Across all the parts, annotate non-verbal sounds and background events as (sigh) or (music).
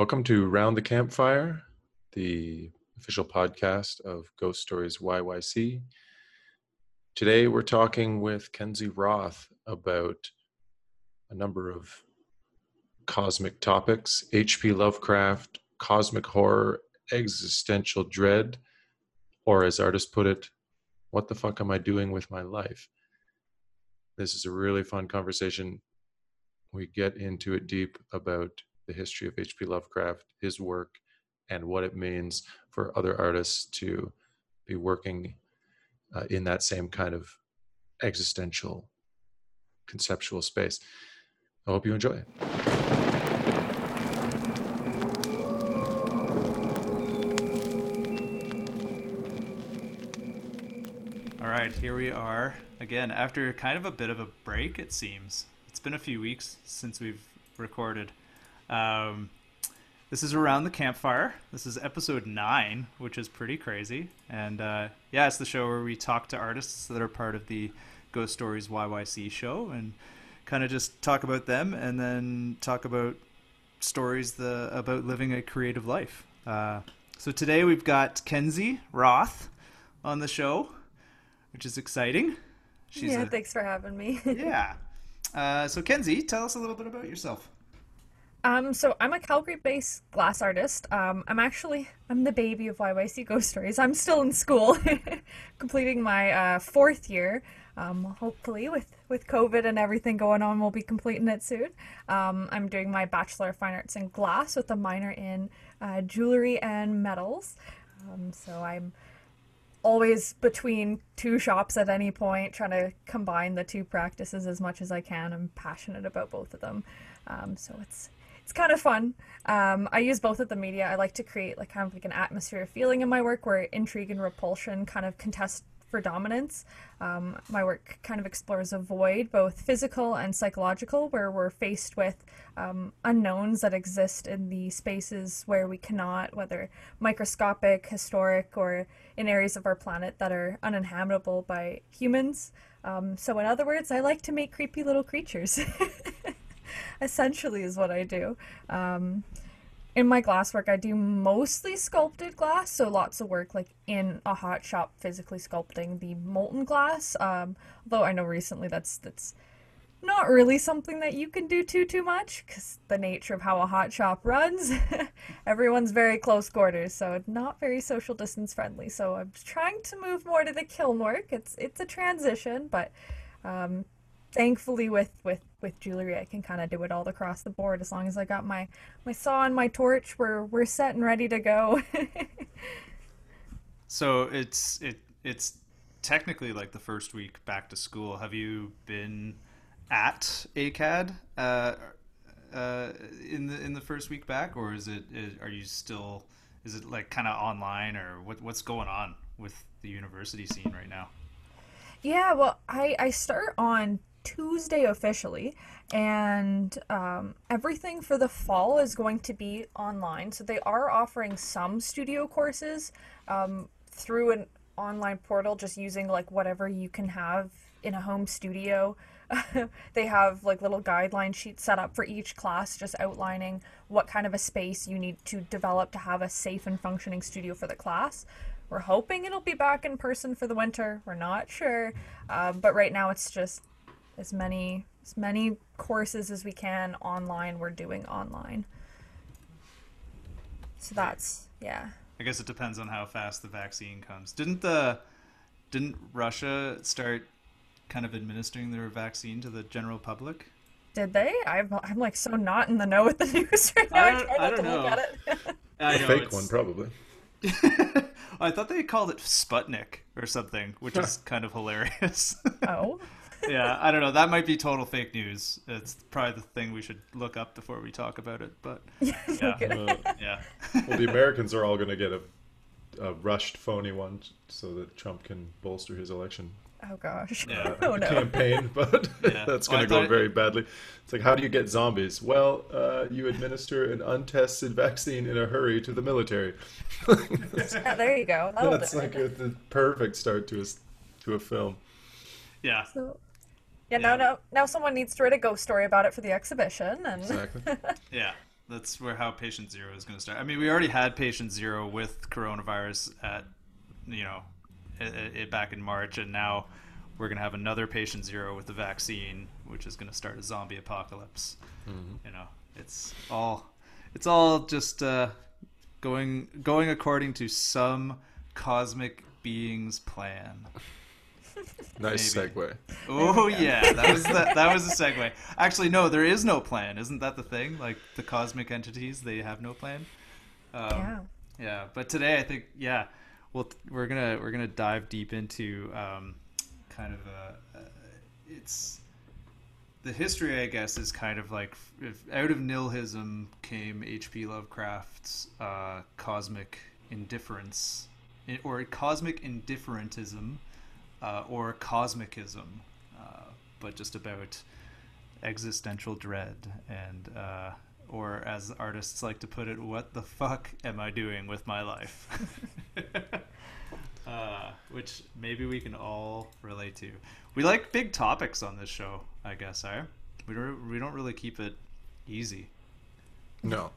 Welcome to Round the Campfire, the official podcast of Ghost Stories YYC. Today we're talking with Kenzie Roth about a number of cosmic topics H.P. Lovecraft, cosmic horror, existential dread, or as artists put it, what the fuck am I doing with my life? This is a really fun conversation. We get into it deep about the history of H.P. Lovecraft, his work, and what it means for other artists to be working uh, in that same kind of existential conceptual space. I hope you enjoy it. All right, here we are again after kind of a bit of a break, it seems. It's been a few weeks since we've recorded. Um, this is around the campfire. This is episode nine, which is pretty crazy. And uh, yeah, it's the show where we talk to artists that are part of the Ghost Stories YYC show and kind of just talk about them and then talk about stories the, about living a creative life. Uh, so today we've got Kenzie Roth on the show, which is exciting. She's yeah, a, thanks for having me. (laughs) yeah. Uh, so Kenzie, tell us a little bit about yourself. Um, so I'm a Calgary-based glass artist. Um, I'm actually I'm the baby of YYC Ghost Stories. I'm still in school, (laughs) completing my uh, fourth year. Um, hopefully, with with COVID and everything going on, we'll be completing it soon. Um, I'm doing my Bachelor of Fine Arts in Glass with a minor in uh, Jewelry and Metals. Um, so I'm always between two shops at any point, trying to combine the two practices as much as I can. I'm passionate about both of them, um, so it's it's kind of fun. Um, I use both of the media. I like to create like kind of like an atmosphere of feeling in my work where intrigue and repulsion kind of contest for dominance. Um, my work kind of explores a void, both physical and psychological, where we're faced with um, unknowns that exist in the spaces where we cannot, whether microscopic, historic, or in areas of our planet that are uninhabitable by humans. Um, so, in other words, I like to make creepy little creatures. (laughs) (laughs) essentially is what I do. Um, in my glasswork, I do mostly sculpted glass, so lots of work like in a hot shop, physically sculpting the molten glass. Um, although I know recently that's that's not really something that you can do too too much because the nature of how a hot shop runs, (laughs) everyone's very close quarters, so not very social distance friendly. So I'm trying to move more to the kiln work. It's it's a transition, but um, thankfully with with with jewelry i can kind of do it all across the board as long as i got my my saw and my torch we're we're set and ready to go. (laughs) So it's it it's technically like the first week back to school. Have you been at ACAD uh, uh, in the in the first week back or is it is, are you still is it like kind of online or what what's going on with the university scene right now? Yeah well i i start on Tuesday officially, and um, everything for the fall is going to be online. So they are offering some studio courses um, through an online portal, just using like whatever you can have in a home studio. (laughs) they have like little guideline sheets set up for each class, just outlining what kind of a space you need to develop to have a safe and functioning studio for the class. We're hoping it'll be back in person for the winter. We're not sure, um, but right now it's just as many as many courses as we can online. We're doing online. So that's yeah. I guess it depends on how fast the vaccine comes. Didn't the didn't russia start kind of administering their vaccine to the general public? Did they? I'm, I'm like so not in the know with the (laughs) news right now. I don't, (laughs) I don't know. I know, fake it's... one probably. (laughs) I thought they called it Sputnik or something, which is kind of hilarious. oh yeah, I don't know. That might be total fake news. It's probably the thing we should look up before we talk about it. But (laughs) yeah, uh, (laughs) yeah. well, the Americans are all going to get a, a rushed, phony one so that Trump can bolster his election. Oh gosh. Yeah. (laughs) oh no. Campaign, but yeah. that's going to well, go very badly. It's like, how do you get zombies? Well, uh, you administer an untested vaccine in a hurry to the military. yeah, there you go. That'll that's like a, the perfect start to a to a film. Yeah. So, yeah, now, now, now someone needs to write a ghost story about it for the exhibition, and exactly. (laughs) yeah. that's where how patient zero is going to start. I mean, we already had patient zero with coronavirus at you know it, it back in March, and now we're going to have another patient zero with the vaccine, which is going to start a zombie apocalypse. Mm-hmm. You know, it's all it's all just uh, going going according to some cosmic being's plan. (laughs) (laughs) nice Maybe. segue. Oh yeah, that was the, that was a segue. Actually, no, there is no plan. Isn't that the thing? Like the cosmic entities, they have no plan. Um, yeah. Yeah, but today I think yeah, well we're gonna we're gonna dive deep into um, kind of a, a it's the history I guess is kind of like if out of nihilism came H.P. Lovecraft's uh, cosmic indifference or cosmic indifferentism uh, or cosmicism, uh, but just about existential dread and, uh, or as artists like to put it, what the fuck am I doing with my life? (laughs) Uh, which maybe we can all relate to. We like big topics on this show, I guess. Eh? We don't. We don't really keep it easy. No.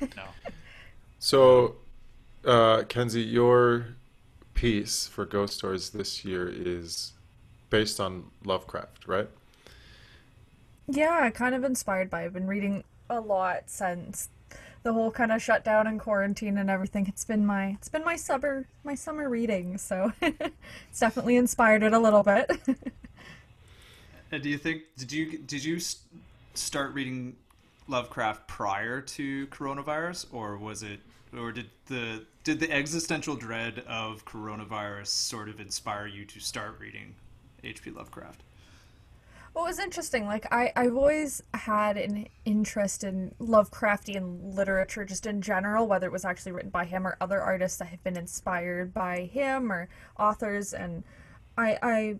no. So, uh, Kenzie, your piece for Ghost Stories this year is based on Lovecraft, right? Yeah, kind of inspired by. I've been reading a lot since the whole kind of shutdown and quarantine and everything. It's been my it's been my summer my summer reading, so (laughs) it's definitely inspired it a little bit. (laughs) and do you think did you did you start reading Lovecraft prior to coronavirus, or was it or did the did the existential dread of coronavirus sort of inspire you to start reading H.P. Lovecraft? Well, it was interesting. Like I, I've always had an interest in Lovecraftian literature, just in general, whether it was actually written by him or other artists that have been inspired by him or authors. And I, I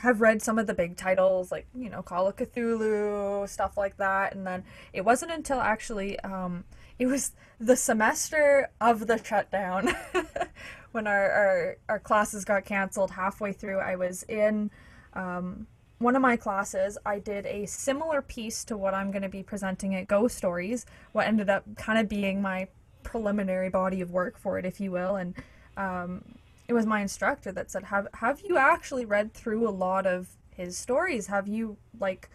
have read some of the big titles, like you know, Call of Cthulhu, stuff like that. And then it wasn't until actually um, it was the semester of the shutdown (laughs) when our, our, our classes got canceled halfway through. I was in um, one of my classes. I did a similar piece to what I'm going to be presenting at Ghost Stories, what ended up kind of being my preliminary body of work for it, if you will. And um, it was my instructor that said, "Have have you actually read through a lot of his stories? Have you like?"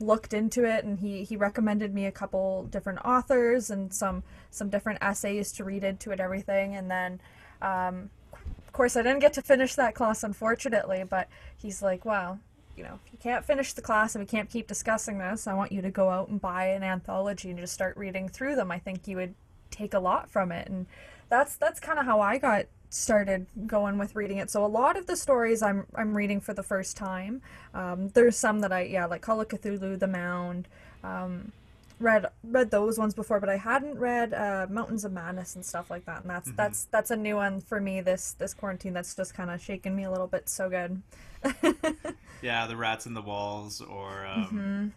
Looked into it and he he recommended me a couple different authors and some some different essays to read into it everything. And then um, of course I didn't get to finish that class unfortunately but he's like well you know if you can't finish the class and we can't keep discussing this I want you to go out and buy an anthology and just start reading through them. I think you would take a lot from it. And that's that's kind of how I got started going with reading it. So a lot of the stories I'm I'm reading for the first time. Um, there's some that I yeah like Call of Cthulhu, The Mound. Um, read read those ones before, but I hadn't read uh, Mountains of Madness and stuff like that. And that's mm-hmm. that's that's a new one for me this this quarantine. That's just kind of shaking me a little bit. So good. (laughs) yeah, the Rats in the Walls or um,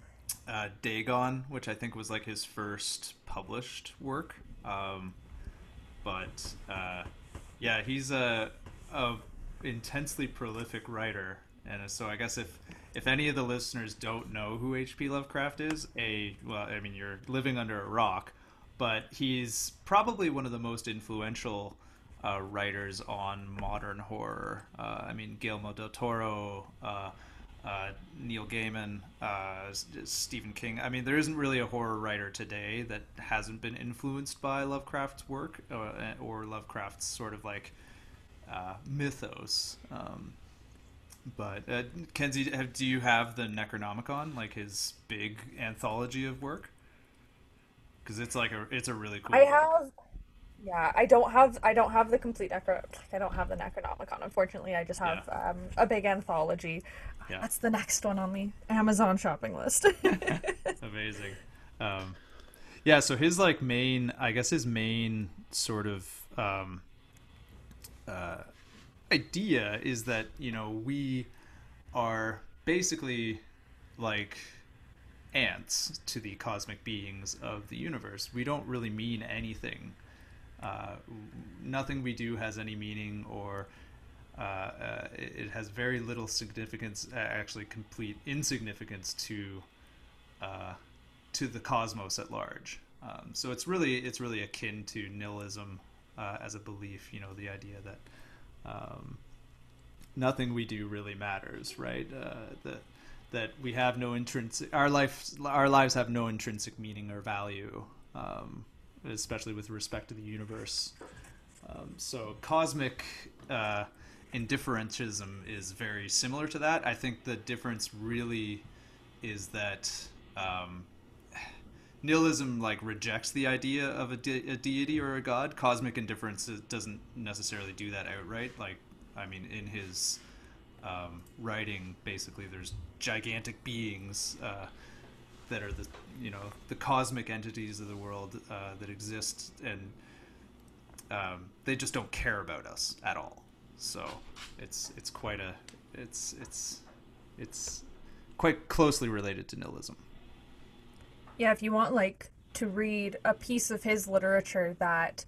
mm-hmm. uh, Dagon, which I think was like his first published work. Um, but uh, yeah, he's a, a intensely prolific writer, and so I guess if if any of the listeners don't know who H.P. Lovecraft is, a well, I mean you're living under a rock, but he's probably one of the most influential uh, writers on modern horror. Uh, I mean Guillermo del Toro. Uh, uh, Neil Gaiman, uh, Stephen King. I mean, there isn't really a horror writer today that hasn't been influenced by Lovecraft's work uh, or Lovecraft's sort of like uh, mythos. Um, but uh, Kenzie, have, do you have the Necronomicon, like his big anthology of work? Because it's like a it's a really cool. I book. have yeah, I don't have I don't have the complete necro I don't have the Necronomicon. Unfortunately, I just have yeah. um, a big anthology. Yeah. That's the next one on the Amazon shopping list. (laughs) Amazing. Um, yeah, so his like main, I guess his main sort of um, uh, idea is that you know we are basically like ants to the cosmic beings of the universe. We don't really mean anything uh, nothing we do has any meaning or uh, uh, it, it, has very little significance, actually complete insignificance to uh, to the cosmos at large. Um, so it's really it's really akin to nihilism as a belief. You know, the idea that um, nothing we do really matters, right? That that we have no intrinsic our life our lives have no intrinsic meaning or value, um, especially with respect to the universe. Um, so cosmic uh, indifferentism is very similar to that. I think the difference really is that um, nihilism like rejects the idea of a, de- a, deity or a god. Cosmic indifference doesn't necessarily do that outright. Like, I mean, in his um, writing, basically, there's gigantic beings uh, that are the you know the cosmic entities of the world uh, that exist, and um, they just don't care about us at all. So it's it's quite a it's it's it's quite closely related to nihilism. Yeah, if you want like to read a piece of his literature that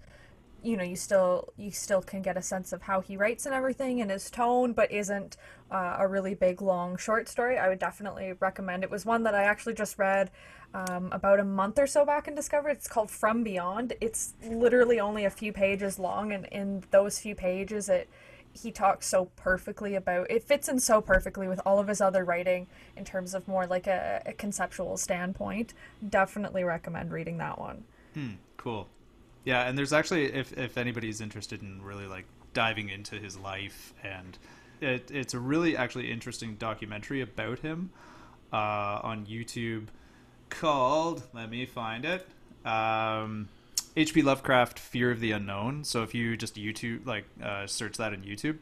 you know you still you still can get a sense of how he writes and everything and his tone but isn't uh, a really big long short story. I would definitely recommend it. Was one that i actually just read um, about a month or so back in discovery it's called from beyond. It's literally only a few pages long and in those few pages it he talks so perfectly about it fits in so perfectly with all of his other writing in terms of more like a, a conceptual standpoint. Definitely recommend reading that one. Hmm, cool yeah and there's actually if, if anybody's interested in really like diving into his life and it, it's a really actually interesting documentary about him uh, on youtube called let me find it um, H.P. Lovecraft Fear of the Unknown. So if you just YouTube like uh, search that in YouTube,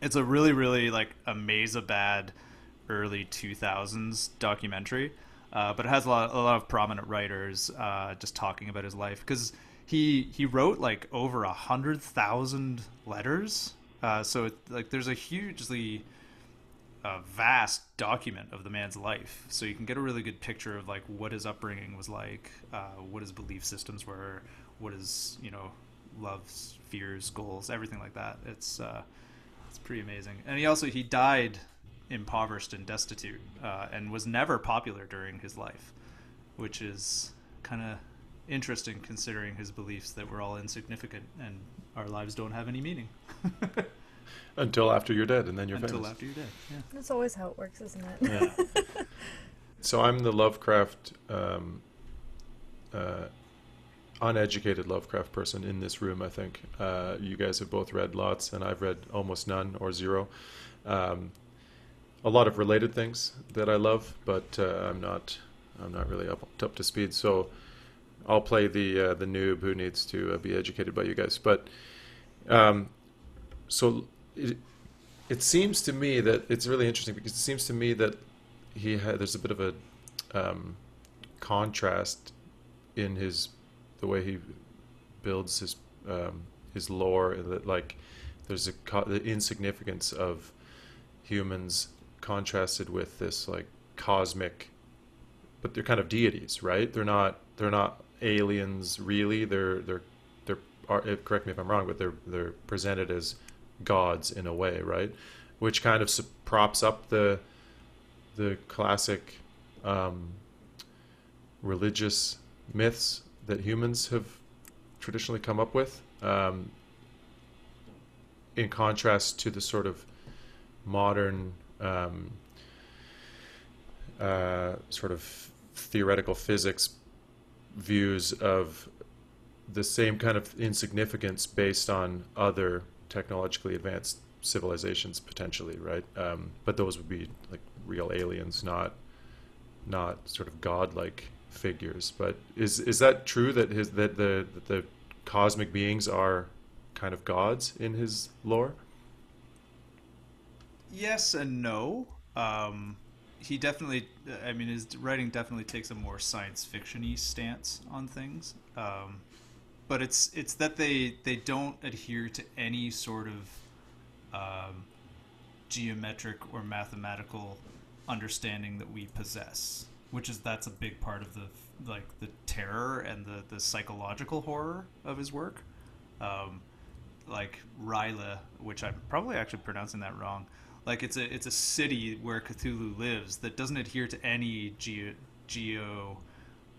it's a really really like bad early 2000s documentary. Uh, but it has a lot, a lot of prominent writers uh, just talking about his life because he he wrote like over a hundred thousand letters. Uh, so it, like there's a hugely a vast document of the man's life, so you can get a really good picture of like what his upbringing was like, uh, what his belief systems were, what his you know loves, fears, goals, everything like that. It's uh, it's pretty amazing. And he also he died impoverished and destitute, uh, and was never popular during his life, which is kind of interesting considering his beliefs that we're all insignificant and our lives don't have any meaning. (laughs) Until after you're dead, and then you're Until famous. after you're dead, yeah. that's always how it works isn't it Yeah. (laughs) so I'm the Lovecraft, um, uh, uneducated Lovecraft person in this room. I think uh, you guys have both read lots, and I've read almost none or zero. Um, a lot of related things that I love, but uh, I'm not. I'm not really up up to speed. So I'll play the uh, the noob who needs to uh, be educated by you guys. But um, so it, it seems to me that it's really interesting because it seems to me that he had there's a bit of a um, contrast in his the way he builds his um, his lore that like there's a co- the insignificance of humans contrasted with this like cosmic but they're kind of deities right they're not they're not aliens really they're they're they're are, correct me if i'm wrong but they're they're presented as gods in a way right? Which kind of props up the the classic um, religious myths that humans have traditionally come up with, um, in contrast to the sort of modern um, uh, sort of theoretical physics views of the same kind of insignificance based on other technologically advanced civilizations potentially right um, but those would be like real aliens not not sort of godlike figures. But is is that true that his that the that the cosmic beings are kind of gods in his lore? Yes and no. Um, he definitely, I mean, his writing definitely takes a more science fictiony stance on things. Um, but it's it's that they they don't adhere to any sort of um, geometric or mathematical understanding that we possess which is that's a big part of the like the terror and the the psychological horror of his work. Um, like R'lyeh, which I'm probably actually pronouncing that wrong. Like it's a it's a city where Cthulhu lives that doesn't adhere to any geo geo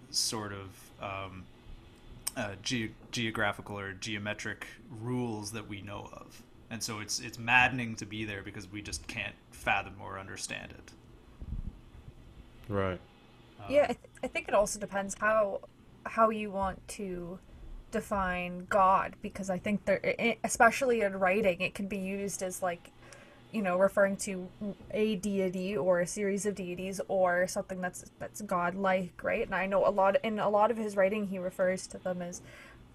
sort of um, uh, ge- geographical or geometric rules that we know of, and so it's it's maddening to be there because we just can't fathom or understand it. Right. Um, yeah, I, th- I think it also depends how how you want to define God because I think there, especially in writing, it can be used as like, you know, referring to a deity or a series of deities or something that's that's godlike, right? And I know a lot in a lot of his writing, he refers to them as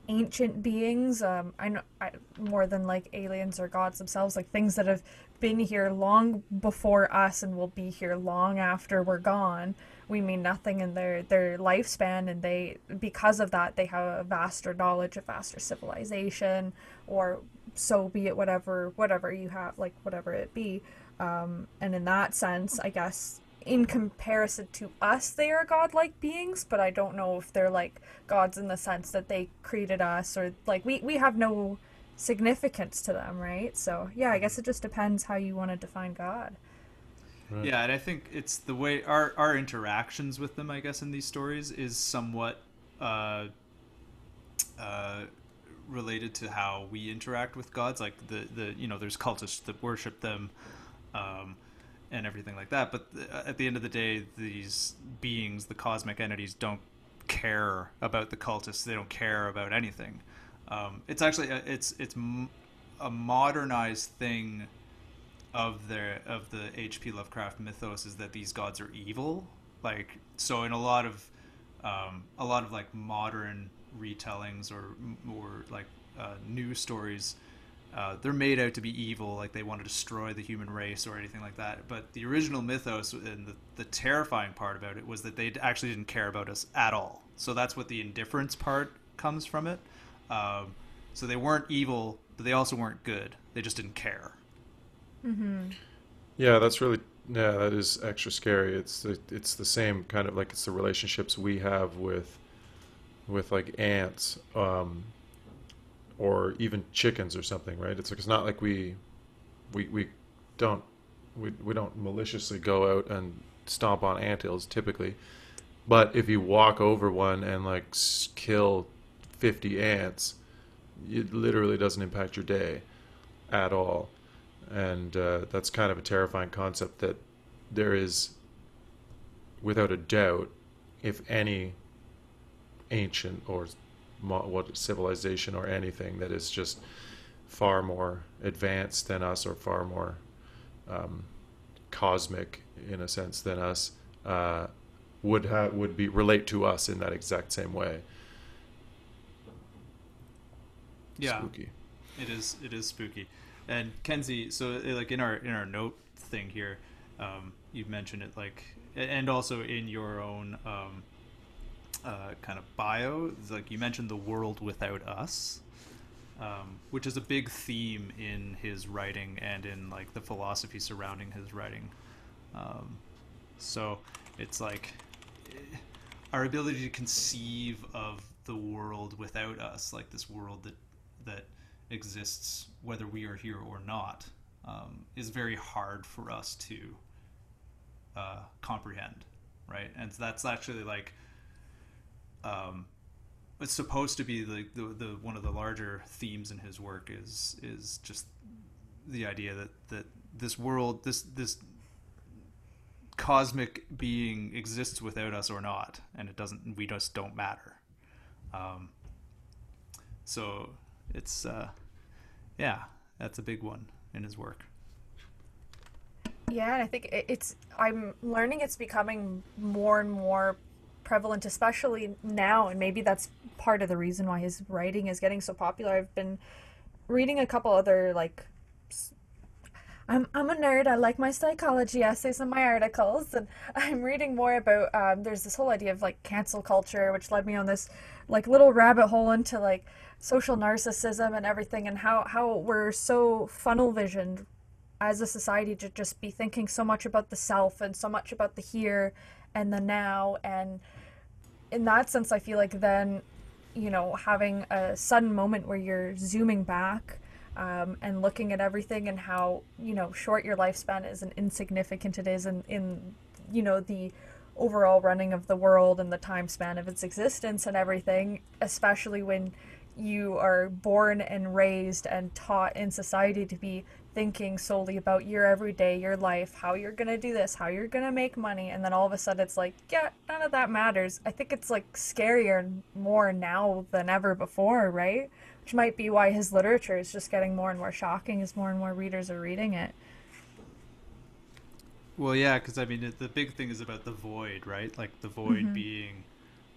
ancient beings. Um, I know I, more than like aliens or gods themselves, like things that have been here long before us and will be here long after we're gone we mean nothing in their their lifespan and they because of that they have a vaster knowledge a vaster civilization or so be it whatever whatever you have like whatever it be. Um, and in that sense i guess in comparison to us they are godlike beings but i don't know if they're like gods in the sense that they created us or like we we have no significance to them right? So yeah i guess it just depends how you want to define god Right. Yeah, and I think it's the way our our interactions with them, I guess, in these stories is somewhat uh, uh, related to how we interact with gods. Like the the you know, there's cultists that worship them, um, and everything like that. But at the end of the day, these beings, the cosmic entities, don't care about the cultists. They don't care about anything. Um, it's actually a, it's it's a modernized thing of the of the H.P. Lovecraft mythos is that these gods are evil. Like so, in a lot of um, a lot of like modern retellings or or like uh, new stories, uh, they're made out to be evil, like they want to destroy the human race or anything like that. But the original mythos and the, the terrifying part about it was that they actually didn't care about us at all. So that's what the indifference part comes from it. Um, so they weren't evil, but they also weren't good. They just didn't care. Mm-hmm. Yeah, that's really yeah, that is extra scary. It's the it's the same kind of like it's the relationships we have with with like ants, um, or even chickens or something, right? It's like it's not like we we we don't we we don't maliciously go out and stomp on ant hills typically, but if you walk over one and like kill fifty ants, it literally doesn't impact your day at all and uh, that's kind of a terrifying concept that there is without a doubt if any ancient or what civilization or anything that is just far more advanced than us or far more um, cosmic in a sense than us uh, would have would be relate to us in that exact same way. Yeah, spooky. It is. It is spooky. And Kenzie, so uh, like in our in our note thing here, um, you mentioned it like, and also in your own um, uh, kind of bio, like you mentioned the world without us, um, which is a big theme in his writing and in like the philosophy surrounding his writing. Um, so it's like eh, our ability to conceive of the world without us, like this world that that exists whether we are here or not um, is very hard for us to uh, comprehend, right? And that's actually like um, it's supposed to be the, the, the one of the larger themes in his work is is just the idea that that this world this this cosmic being exists without us or not, and it doesn't. We just don't matter. Um, so it's uh, yeah, that's a big one in his work. Yeah, and I think it's. I'm learning it's becoming more and more prevalent, especially now, and maybe that's part of the reason why his writing is getting so popular. I've been reading a couple other like. I'm I'm a nerd. I like my psychology essays and my articles, and (laughs) I'm reading more about. Um, there's this whole idea of like cancel culture, which led me on this like little rabbit hole into like social narcissism and everything and how, how we're so funnel visioned as a society to just be thinking so much about the self and so much about the here and the now and in that sense i feel like then you know having a sudden moment where you're zooming back um, and looking at everything and how you know short your lifespan is and insignificant it is in, in you know the overall running of the world and the time span of its existence and everything, especially when you are born and raised and taught in society to be thinking solely about your everyday, your life, how you're gonna do this, how you're gonna make money, and then all of a sudden it's like, yeah, none of that matters. I think it's like scarier more now than ever before, right? Which might be why his literature is just getting more and more shocking as more and more readers are reading it. Well, yeah, because I mean, the big thing is about the void, right? Like the void Mhm. being,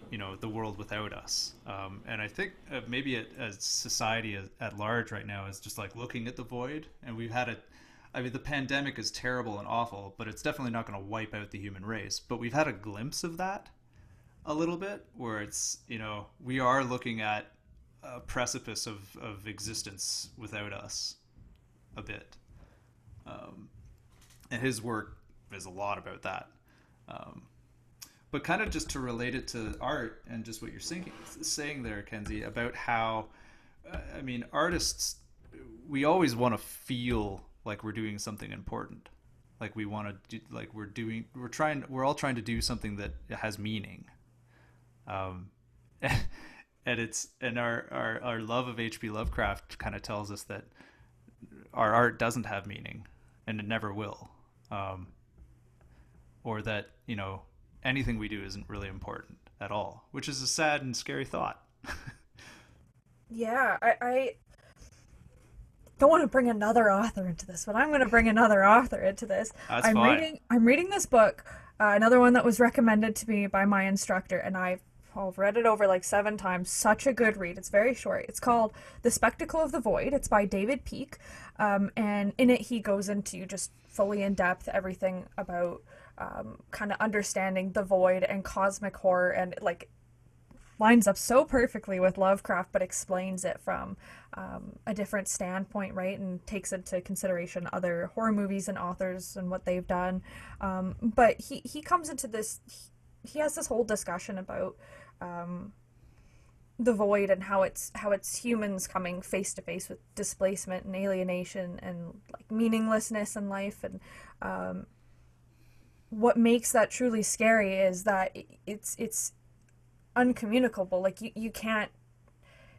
you know, the world without us. Um, and I think uh, maybe it, as society at, at large right now is just like looking at the void, and we've had a, I mean, the pandemic is terrible and awful, but it's definitely not going to wipe out the human race. But we've had a glimpse of that a little bit, where it's you know we are looking at a precipice of of existence without us, a bit. Um, and his work is a lot about that. Um, but kind of just to relate it to art and just what you're saying, saying there, Kenzie, about how, uh, I mean, artists, we always want to feel like we're doing something important, like we want to, do, like we're doing, we're trying, we're all trying to do something that has meaning. Um, (laughs) and it's and our, our our love of H.P. Lovecraft kind of tells us that our art doesn't have meaning, and it never will. Um, or that you know anything we do isn't really important at all, which is a sad and scary thought. (laughs) Yeah, I, I don't want to bring another author into this, but I'm going to bring another author into this. That's I'm fine. reading. I'm reading this book, uh, another one that was recommended to me by my instructor, and I've oh, I've read it over like seven times. Such a good read. It's very short. It's called The Spectacle of the Void. It's by David Peak, um, and in it he goes into just fully in depth everything about um, kind of understanding the void and cosmic horror and like lines up so perfectly with Lovecraft, but explains it from um, a different standpoint, right? And takes into consideration other horror movies and authors and what they've done. Um, but he, he comes into this, he has this whole discussion about um, the void and how it's how it's humans coming face to face with displacement and alienation and like meaninglessness in life. And um, what makes that truly scary is that it's it's uncommunicable. Like you, you can't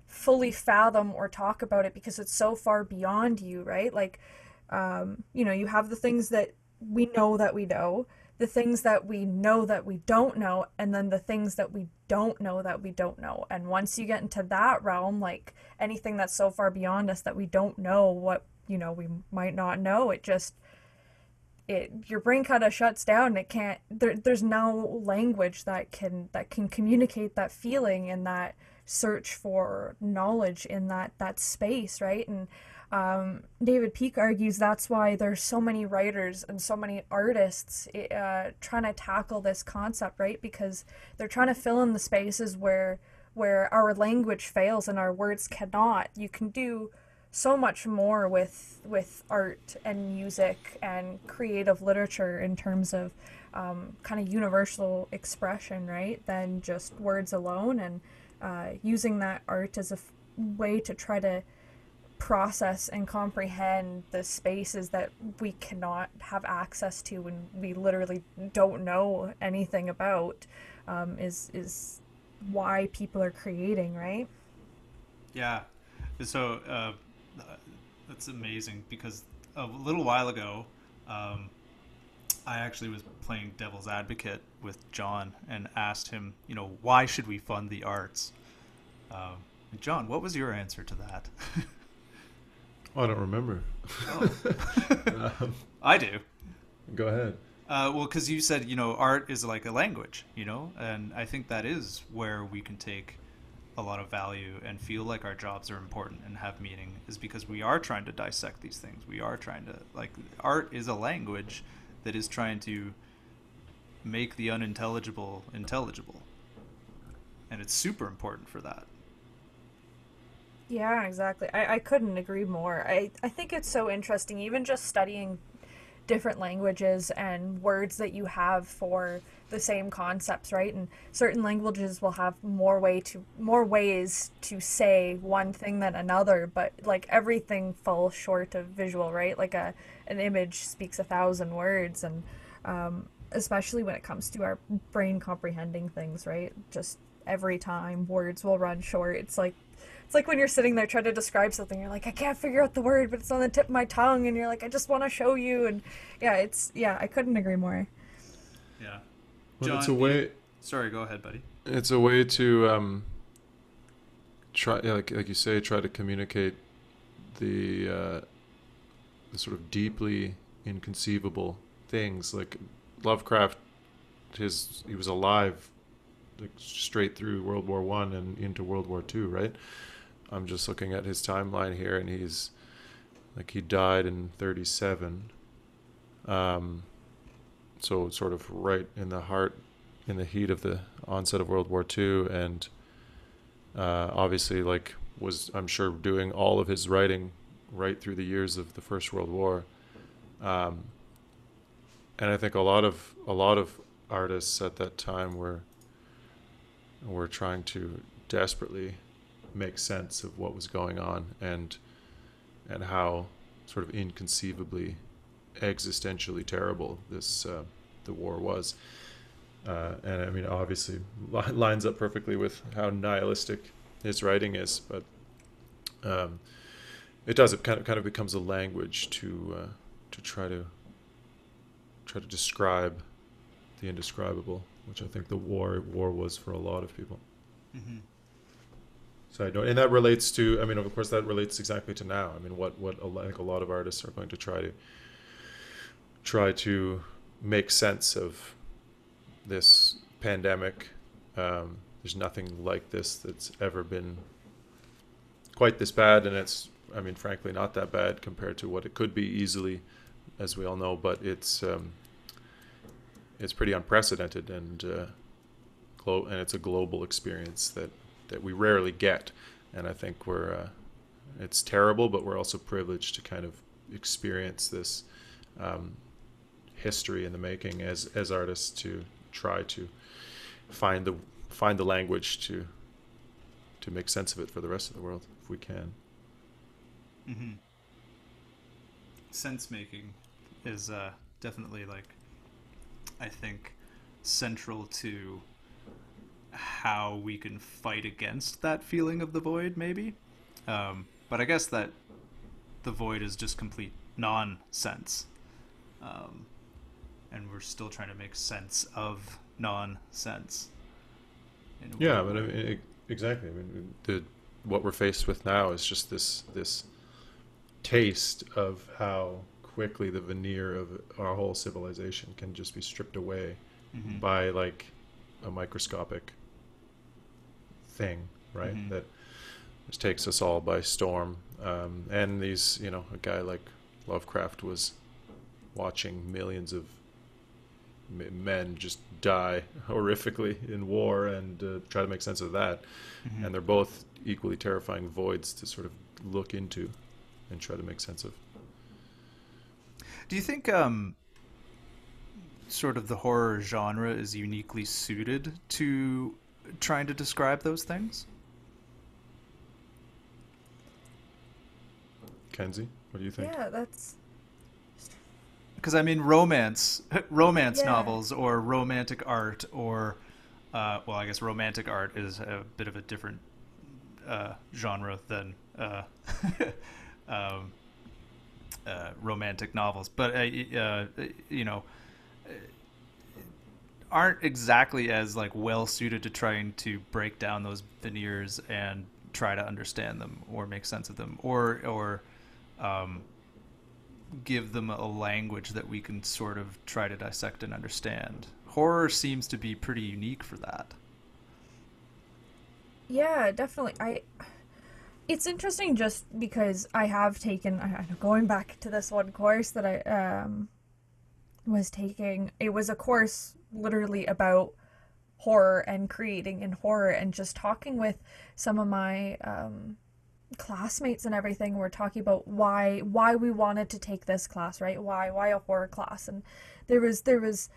fully fathom or talk about it because it's so far beyond you right? Like um, you know you have the things that we know that we know the things that we know that we don't know and then the things that we don't know that we don't know. And once you get into that realm like anything that's so far beyond us that we don't know what you know we might not know it just it your brain kind of shuts down. It can't there, there's no language that can that can communicate that feeling and that search for knowledge in that that space right? And um, David Peak argues that's why there's so many writers and so many artists uh, trying to tackle this concept right because they're trying to fill in the spaces where where our language fails and our words cannot you can do so much more with with art and music and creative literature in terms of um, kind of universal expression, right? Than just words alone, and uh, using that art as a f- way to try to process and comprehend the spaces that we cannot have access to and we literally don't know anything about um, is is why people are creating, right? Yeah. So uh, that's amazing because a little while ago, um, I actually was playing devil's advocate with John and asked him, you know, why should we fund the arts? Um, John, what was your answer to that? (laughs) Oh, I don't remember. (laughs) um, I do. go ahead. Uh, well, because you said, you know, art is like a language, you know, and I think that is where we can take a lot of value and feel like our jobs are important and have meaning is because we are trying to dissect these things. We are trying to, like, art is a language that is trying to make the unintelligible intelligible. And it's super important for that. Yeah, exactly. I, I couldn't agree more. I, I think it's so interesting, even just studying different languages and words that you have for the same concepts, right? And certain languages will have more way to more ways to say one thing than another, but like everything falls short of visual, right? Like a an image speaks a thousand words, and um, especially when it comes to our brain comprehending things, right? Just every time words will run short. It's like it's like when you're sitting there trying to describe something, you're like, I can't figure out the word, but it's on the tip of my tongue, and you're like, I just want to show you, and yeah, it's yeah, I couldn't agree more. Yeah. Well, it's a John, you- way. Sorry, go ahead, buddy. It's a way to um, try, yeah, like like you say, try to communicate the uh, the sort of deeply inconceivable things. Like Lovecraft, his he was alive like straight through World War One and into World War Two, right? I'm just looking at his timeline here, and he's like he died in 37. Um, so sort of right in the heart in the heat of the onset of World War II, and uh, obviously, like, was I'm sure doing all of his writing right through the years of the First World War. Um, and I think a lot of a lot of artists at that time were were trying to desperately make sense of what was going on and and how sort of inconceivably existentially terrible this uh, the war was uh, and I mean, obviously, li- lines up perfectly with how nihilistic his writing is. But um, it does. It kind of kind of becomes a language to uh, to try to try to describe the indescribable, which I think the war war was for a lot of people. Mm-hmm. So I don't, and that relates to. I mean, of course, that relates exactly to now. I mean, what what I think a lot of artists are going to try to try to make sense of this pandemic. Um, there's nothing like this that's ever been quite this bad, and it's, I mean, frankly, not that bad compared to what it could be easily, as we all know. But it's um, it's pretty unprecedented, and uh, glo- and it's a global experience that that we rarely get. And I think we're uh, it's terrible, but we're also privileged to kind of experience this um, history in the making as as artists to try to find the find the language to to make sense of it for the rest of the world if we can. Mm-hmm. Sense making is uh, definitely like, I think, central to how we can fight against that feeling of the void, maybe. Um, but I guess that the void is just complete nonsense. Um, and we're still trying to make sense of nonsense. Yeah, but I mean, exactly. I mean, the what we're faced with now is just this this taste of how quickly the veneer of our whole civilization can just be stripped away Mhm. by like a microscopic thing, right? Mhm. That just takes us all by storm. Um, and these, you know, a guy like Lovecraft was watching millions of m- men just die (laughs) horrifically in war and uh, try to make sense of that. Mhm. And they're both equally terrifying voids to sort of look into and try to make sense of. Do you think um, sort of the horror genre is uniquely suited to trying to describe those things? Kenzie, what do you think? Yeah, that's Because I mean, romance, (laughs) romance Yeah. novels, or romantic art, or uh, well, I guess romantic art is a bit of a different uh, genre than uh, (laughs) um, uh, romantic novels, but uh, uh, you know, aren't exactly as like well suited to trying to break down those veneers and try to understand them or make sense of them or or um, give them a language that we can sort of try to dissect and understand. Horror seems to be pretty unique for that. Yeah, definitely. I. It's interesting just because I have taken. Going back to this one course that I um was taking. It was a course literally about horror and creating in horror and just talking with some of my um classmates and everything. We're talking about why why we wanted to take this class right? Why why a horror class? And there was there was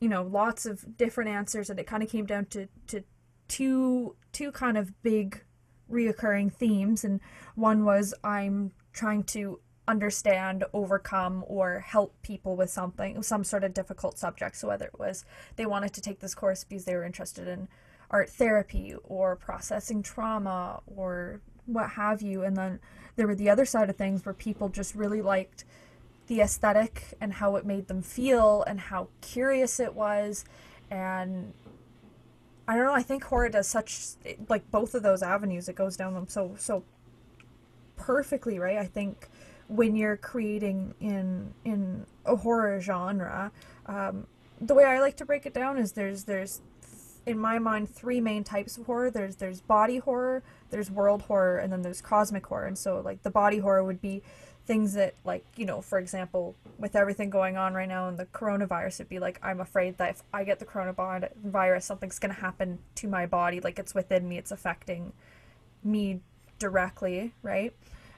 you know lots of different answers and it kind of came down to to two two kind of big reoccurring themes. And one was i'm trying to understand, overcome, or help people with something, some sort of difficult subject. So whether it was they wanted to take this course because they were interested in art therapy or processing trauma or what have you. And then there were the other side of things where people just really liked the aesthetic and how it made them feel and how curious it was. And I don't know, I think horror does such, like both of those avenues, it goes down them so, so perfectly, right? I think when you're creating in in a horror genre, um, the way I like to break it down is there's there's in my mind three main types of horror. There's there's body horror, there's world horror, and then there's cosmic horror. And so like the body horror would be things that like you know for example with everything going on right now and the coronavirus it'd be like i'm afraid that if i get the coronavirus something's going to happen to my body like it's within me it's affecting me directly right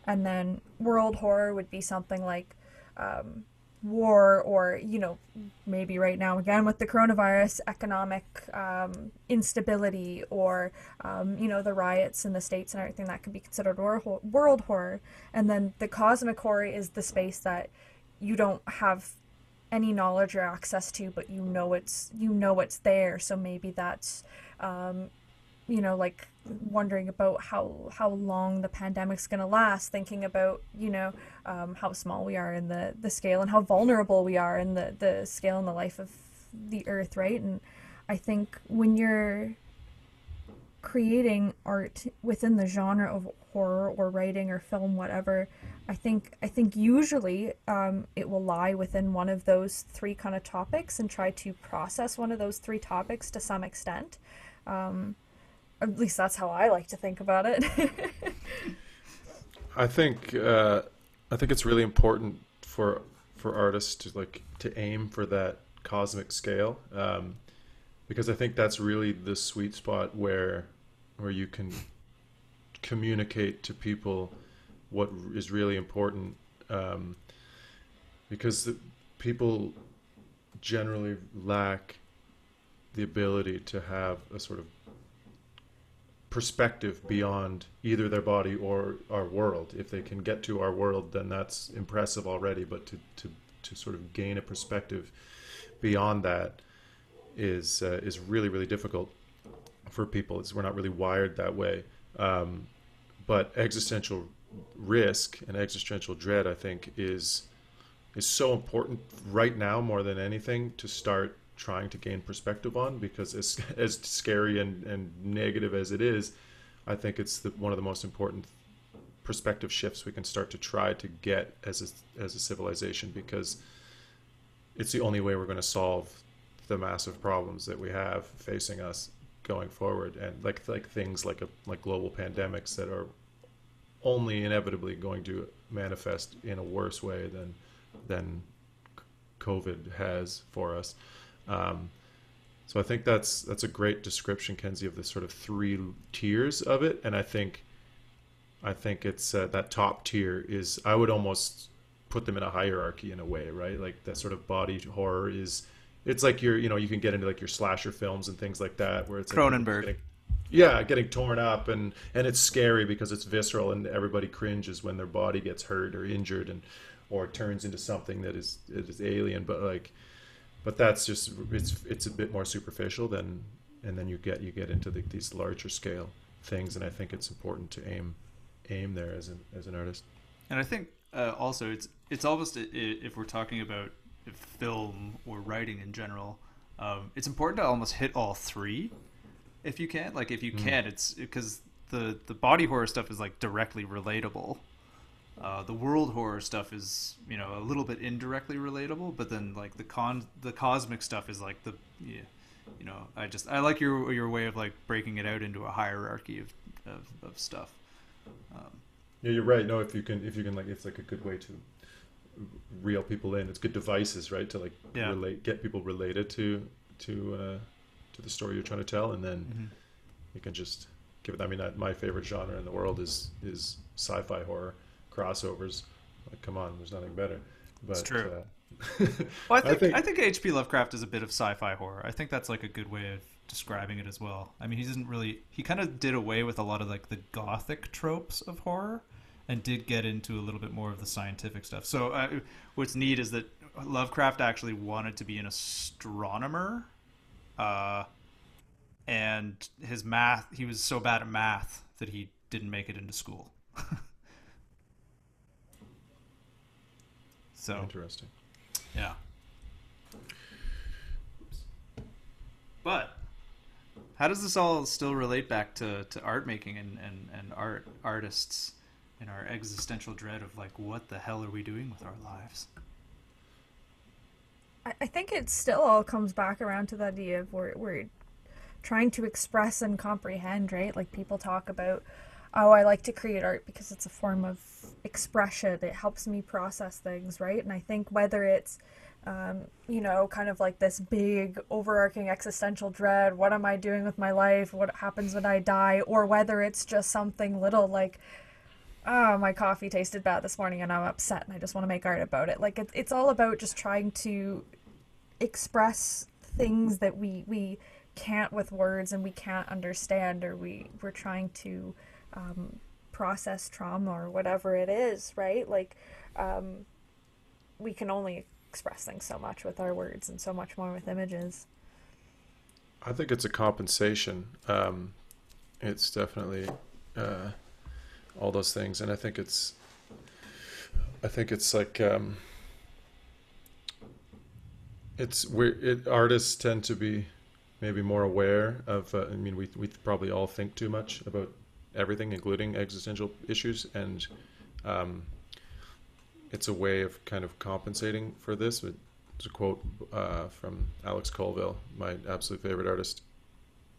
and then world horror would be something like um, war or you know maybe right now again with the coronavirus economic um, instability or um, you know the riots in the states and everything that could be considered world horror. And then the cosmic horror is the space that you don't have any knowledge or access to but you know it's you know it's there. So maybe that's um, you know like wondering about how how long the pandemic's going to last thinking about you know um, how small we are in the the scale and how vulnerable we are in the the scale and the life of the earth right? And i think when you're creating art within the genre of horror or writing or film whatever i think i think usually um, it will lie within one of those three kind of topics and try to process one of those three topics to some extent. Um, at least that's how I like to think about it. (laughs) I think uh, I think it's really important for for artists to like to aim for that cosmic scale um, because I think that's really the sweet spot where where you can communicate to people what is really important um, because people generally lack the ability to have a sort of perspective beyond either their body or our world. If they can get to our world, then that's impressive already. But to to, to sort of gain a perspective beyond that is uh, is really really difficult for people. It's, we're not really wired that way. Um, but existential risk and existential dread, I think, is is so important right now more than anything to start trying to gain perspective on because as (laughs) as scary and, and negative as it is, I think it's the, one of the most important perspective shifts we can start to try to get as a, as a civilization because it's the only way we're going to solve the massive problems that we have facing us going forward and like like things like a like global pandemics that are only inevitably going to manifest in a worse way than than COVID has for us. Um, so I think that's that's a great description, Kenzie, of the sort of three tiers of it, and I think I think it's uh, that top tier is I would almost put them in a hierarchy in a way, right? Like that sort of body horror is it's like you're you know you can get into like your slasher films and things like that where it's Cronenberg. Like yeah, getting torn up and and it's scary because it's visceral and everybody cringes when their body gets hurt or injured and or turns into something that is it is alien, but like but that's just it's it's a bit more superficial than and then you get you get into the, these larger scale things and I think it's important to aim aim there as an as an artist. And I think uh, also it's it's almost if we're talking about film or writing in general, um, it's important to almost hit all three if you can. Like if you mm. can, it's because the the body horror stuff is like directly relatable uh, the world horror stuff is you know a little bit indirectly relatable, but then like the con the cosmic stuff is like the yeah, you know I just I like your your way of like breaking it out into a hierarchy of of, of stuff. Um, yeah, you're right. No, if you can if you can like it's like a good way to reel people in. It's good devices, right, to like yeah. relate get people related to to uh, to the story you're trying to tell, and then mm-hmm. you can just give it. I mean, my favorite genre in the world is is sci-fi horror crossovers. Like, come on, there's nothing better. But, it's true. Uh, well, I think, (laughs) I think I think H.P. Lovecraft is a bit of sci-fi horror. I think that's like a good way of describing it as well. I mean, he doesn't really he kind of did away with a lot of like the gothic tropes of horror and did get into a little bit more of the scientific stuff. So uh, what's neat is that Lovecraft actually wanted to be an astronomer, uh, and his math he was so bad at math that he didn't make it into school. (laughs) so Interesting. yeah. But how does this all still relate back to, to art making and, and, and art artists and our existential dread of like what the hell are we doing with our lives? I, I think it still all comes back around to the idea of we're, we're trying to express and comprehend, right? Like people talk about, oh, I like to create art because it's a form of expression. It helps me process things, right? And I think whether it's um, you know, kind of like this big overarching existential dread. What am I doing with my life? What happens when I die? Or whether it's just something little like, oh, my coffee tasted bad this morning and I'm upset and I just want to make art about it. Like, it, it's all about just trying to express things that we, we can't with words and we can't understand or we, we're trying to um, process trauma or whatever it is, right? Like, um, we can only express things so much with our words and so much more with images. I think it's a compensation. Um, it's definitely uh, all those things, and I think it's, I think it's like, um, it's where it, artists tend to be maybe more aware of. Uh, I mean, we we probably all think too much about everything, including existential issues, and um, it's a way of kind of compensating for this. It's a quote uh, from Alex Colville, my absolute favorite artist.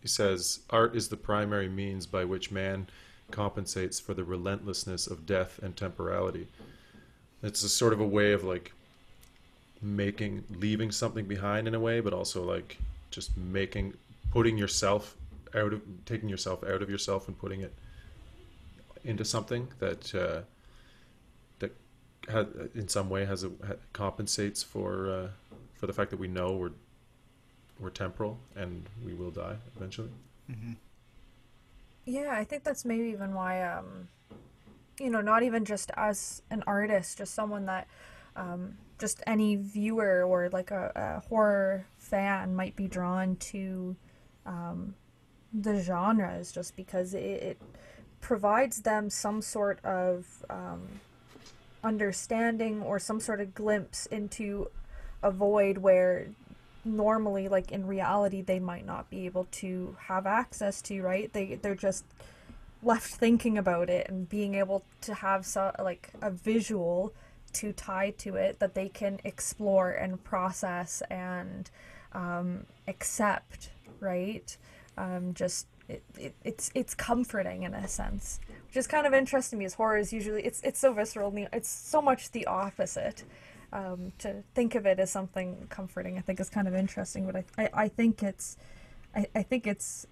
He says, Art is the primary means by which man compensates for the relentlessness of death and temporality. It's a sort of a way of like making, leaving something behind in a way, but also like just making, putting yourself out of, taking yourself out of yourself and putting it into something that, uh, that in some way has a compensates for uh, for the fact that we know we're we're temporal and we will die eventually. Mm-hmm. Yeah, I think that's maybe even why, um, you know, not even just as an artist, just someone that, um, just any viewer or like a, a horror fan might be drawn to um, the genres just because it, it, provides them some sort of um, understanding or some sort of glimpse into a void where normally like in reality they might not be able to have access to right? They they're just left thinking about it and being able to have so like a visual to tie to it that they can explore and process and um, accept right? Um, just it, it, it's it's comforting in a sense which is kind of interesting because horror is usually it's it's so visceral. It's so much the opposite. Um, to think of it as something comforting, I think is kind of interesting. But I, I, I think it's I, I think it's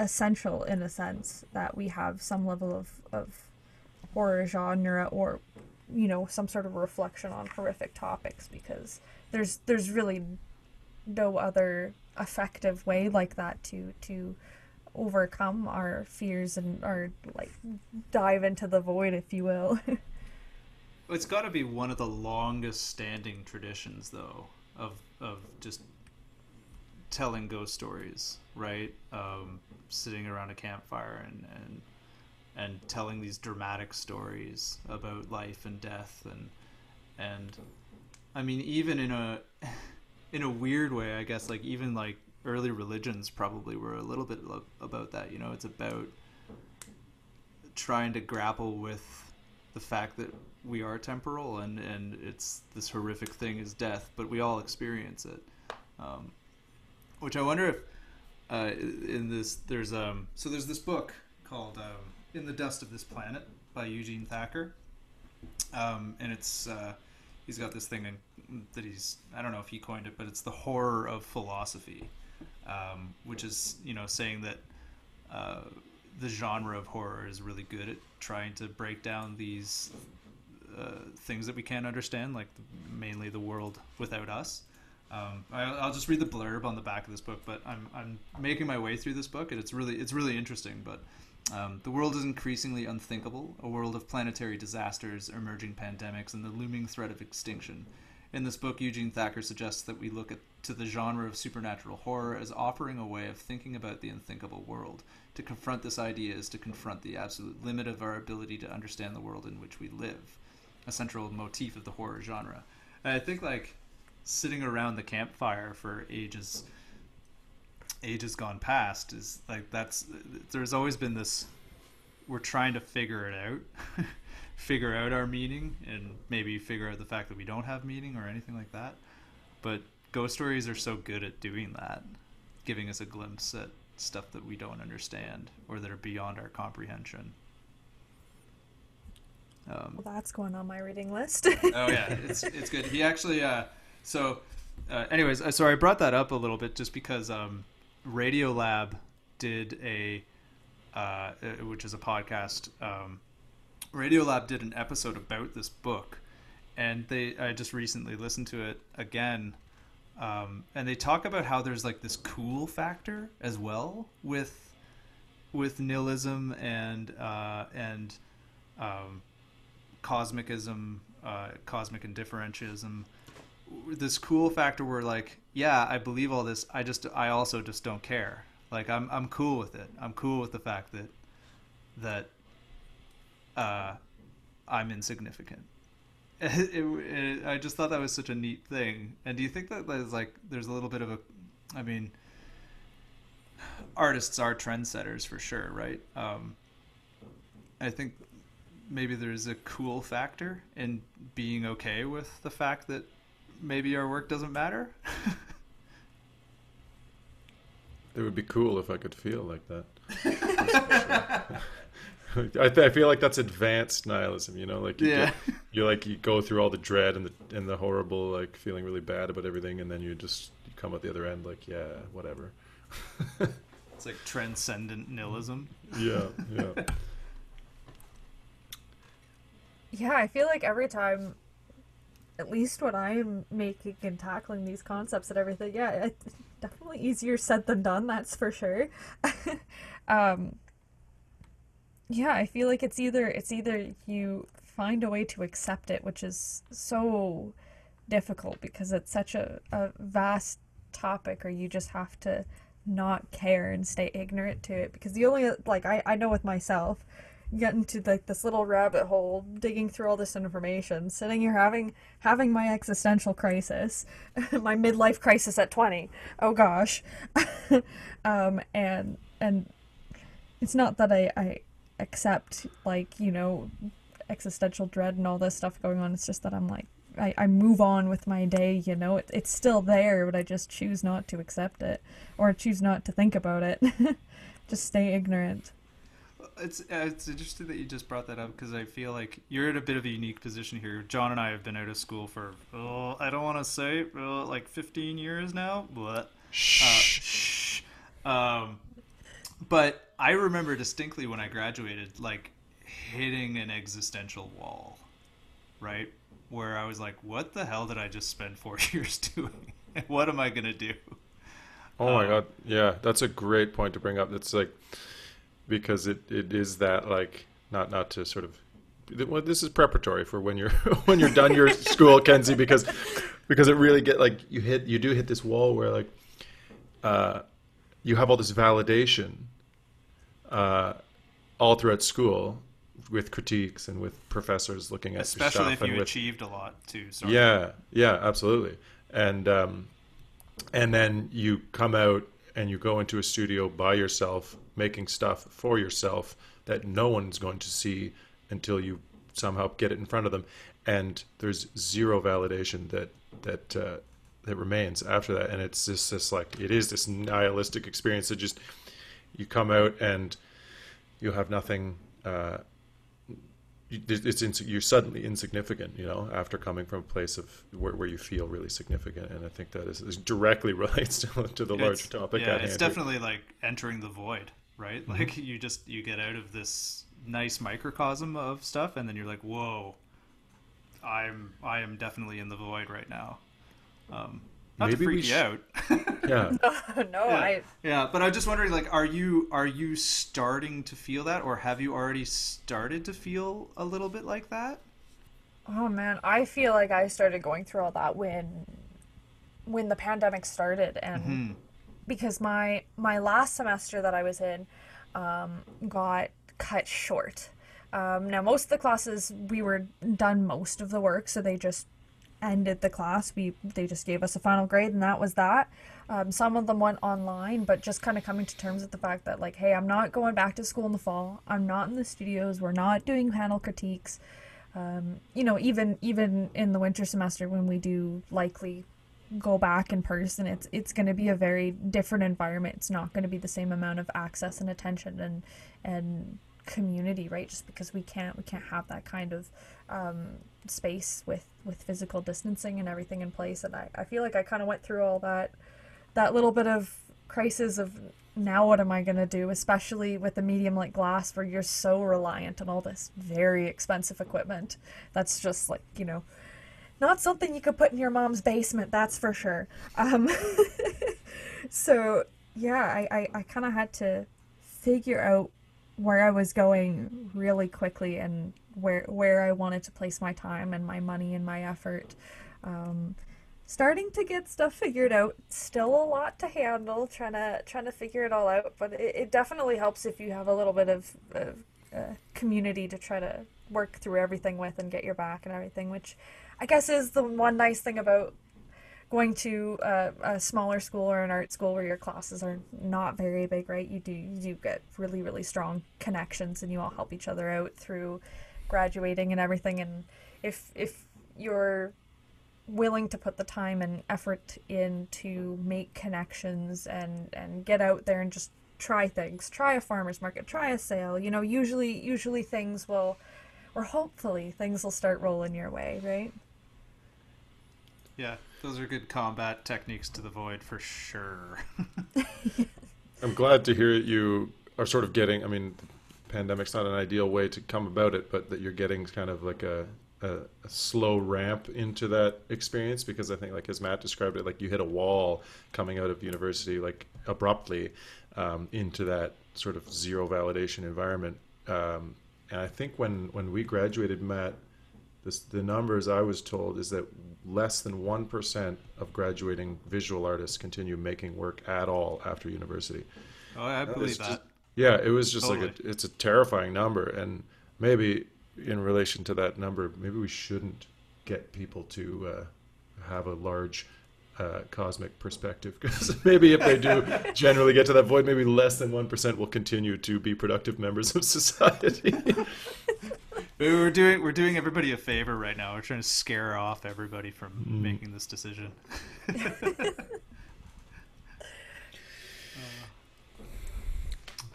essential in a sense that we have some level of, of horror genre or you know some sort of reflection on horrific topics because there's there's really no other effective way like that to to overcome our fears and or like dive into the void if you will. (laughs) It's got to be one of the longest standing traditions though of of just telling ghost stories right? Um, sitting around a campfire and and and telling these dramatic stories about life and death and and i mean even in a (laughs) in a weird way i guess like even like early religions probably were a little bit about that. You know, it's about trying to grapple with the fact that we are temporal and and it's this horrific thing is death, but we all experience it. Um, which I wonder if uh, in this there's um so there's this book called um, "In the Dust of This Planet" by Eugene Thacker, um, and it's uh, he's got this thing in, that he's I don't know if he coined it, but it's the horror of philosophy um, which is you know saying that uh, the genre of horror is really good at trying to break down these uh, things that we can't understand, like mainly the world without us. Um, I, will just read the blurb on the back of this book, but I'm I'm making my way through this book, and it's really it's really interesting. But Um, the world is increasingly unthinkable, a world of planetary disasters, emerging pandemics, and the looming threat of extinction. In this book, Eugene Thacker suggests that we look at, to the genre of supernatural horror as offering a way of thinking about the unthinkable world. To confront this idea is to confront the absolute limit of our ability to understand the world in which we live, a central motif of the horror genre. And I think, like, sitting around the campfire for ages ages gone past is like that's there's always been this we're trying to figure it out (laughs) figure out our meaning and maybe figure out the fact that we don't have meaning or anything like that but ghost stories are so good at doing that giving us a glimpse at stuff that we don't understand or that are beyond our comprehension um, well, that's going on my reading list. oh yeah, (laughs) it's it's good. He actually, uh, so, uh, anyways, uh, so I brought that up a little bit just because um, Radiolab did a, uh, uh, which is a podcast. Um, Radiolab did an episode about this book, and they I just recently listened to it again, um, and they talk about how there's like this cool factor as well with with nihilism and uh, and um, cosmicism, uh, cosmic indifferentism this cool factor where like yeah i believe all this i just i also just don't care. Like i'm i'm cool with it. I'm cool with the fact that that uh i'm insignificant it, (laughs) it, it, i just thought that was such a neat thing and do you think that there's like there's a little bit of a i mean artists are trendsetters for sure right um i think maybe there's a cool factor in being okay with the fact that maybe our work doesn't matter. (laughs) it would be cool if I could feel like that. (laughs) I, th- I, feel like that's advanced nihilism, you know, like you yeah. Get, (laughs) you like you go through all the dread and the and the horrible, like feeling really bad about everything, and then you just you come out the other end like, yeah, whatever. (laughs) it's like transcendent nihilism. Yeah, yeah. Yeah, I feel like every time at least when I'm making and tackling these concepts and everything, yeah, it's definitely easier said than done, that's for sure. (laughs) um, yeah, I feel like it's either it's either you find a way to accept it, which is so difficult because it's such a, a vast topic, or you just have to not care and stay ignorant to it. Because the only like I, I know with myself, get into like this little rabbit hole digging through all this information sitting here having having my existential crisis (laughs) my midlife crisis at 20 oh gosh (laughs) um and and it's not that i i accept like you know existential dread and all this stuff going on it's just that i'm like I, I move on with my day, you know. It, it's still there, but I just choose not to accept it or choose not to think about it. (laughs) just stay ignorant it's uh, it's interesting that you just brought that up because I feel like you're in a bit of a unique position here. John and I have been out of school for oh, I don't want to say oh, like 15 years now, but shh. Uh, um, but I remember distinctly when I graduated, like hitting an existential wall, right? Where I was like, "What the hell did I just spend four (laughs) years doing? what am I gonna do?" Oh um, my god, yeah, that's a great point to bring up. That's like because it, it is that like not not to sort of well, this is preparatory for when you're (laughs) when you're done your (laughs) school, Kenzie, because because it really get like you hit you do hit this wall where like uh, you have all this validation uh, all throughout school with critiques and with professors looking at especially if you with, achieved a lot too. Sorry. Yeah, yeah, absolutely, and um, and then you come out and you go into a studio by yourself making stuff for yourself that no one's going to see until you somehow get it in front of them and there's zero validation that that uh, that remains after that and it's just this like it is this nihilistic experience that just you come out and you have nothing uh, it's you're suddenly insignificant, you know, after coming from a place of where, where you feel really significant, and I think that is, is directly (laughs) relates to, to the larger topic. Yeah, it's definitely like entering the void, right? Mm-hmm. Like you just you get out of this nice microcosm of stuff, and then you're like, whoa, I'm I am definitely in the void right now. Um, Not maybe to we freak sh- you out. (laughs) yeah. (laughs) no, yeah. I yeah, but I'm just wondering, like, are you are you starting to feel that, or have you already started to feel a little bit like that? Oh man, I feel like I started going through all that when when the pandemic started and Hmm. because my my last semester that I was in um, got cut short. Um, now most of the classes we were done most of the work, so they just ended the class. We they just gave us a final grade and that was that. Um, some of them went online, but just kind of coming to terms with the fact that like, hey, I'm not going back to school in the fall. I'm not in the studios. We're not doing panel critiques um, you know, even even in the winter semester when we do likely go back in person, it's it's going to be a very different environment. It's not going to be the same amount of access and attention and and community, right? Just because we can't we can't have that kind of um, space with with physical distancing and everything in place. And I, I feel like I kind of went through all that that little bit of crisis of now what am I going to do, especially with a medium like glass where you're so reliant on all this very expensive equipment. That's just like, you know, not something you could put in your mom's basement, that's for sure. Um, (laughs) so, yeah, I, I, I kind of had to figure out where I was going really quickly and where where I wanted to place my time and my money and my effort. Um, starting to get stuff figured out. Still a lot to handle, trying to trying to figure it all out. But it, it definitely helps if you have a little bit of, of uh, community to try to work through everything with and get your back and everything. Which I guess is the one nice thing about going to a, a smaller school or an art school where your classes are not very big, right? You do you do get really really strong connections and you all help each other out through graduating and everything. And if if you're willing to put the time and effort in to make connections and and get out there and just try things try a farmers market try a sale you know usually usually things will or hopefully things will start rolling your way right Yeah, those are good combat techniques to the void for sure. (laughs) I'm glad to hear that you are sort of getting. I mean, pandemic's not an ideal way to come about it, but that you're getting kind of like a, a, a slow ramp into that experience because I think, like as Matt described it, like you hit a wall coming out of university, like abruptly um, into that sort of zero validation environment. Um, and I think when when we graduated, Matt, this, the numbers I was told is that less than 1% of graduating visual artists continue making work at all after university. Oh, I believe It's that. just- yeah, it was just like a, it's a terrifying number, and maybe in relation to that number, maybe we shouldn't get people to uh, have a large uh, cosmic perspective (laughs) because maybe if they do (laughs) generally get to that void, maybe less than one percent will continue to be productive members of (laughs) society. We're doing we're doing everybody a favor right now. We're trying to scare off everybody from Mm-hmm. making this decision. (laughs) Uh,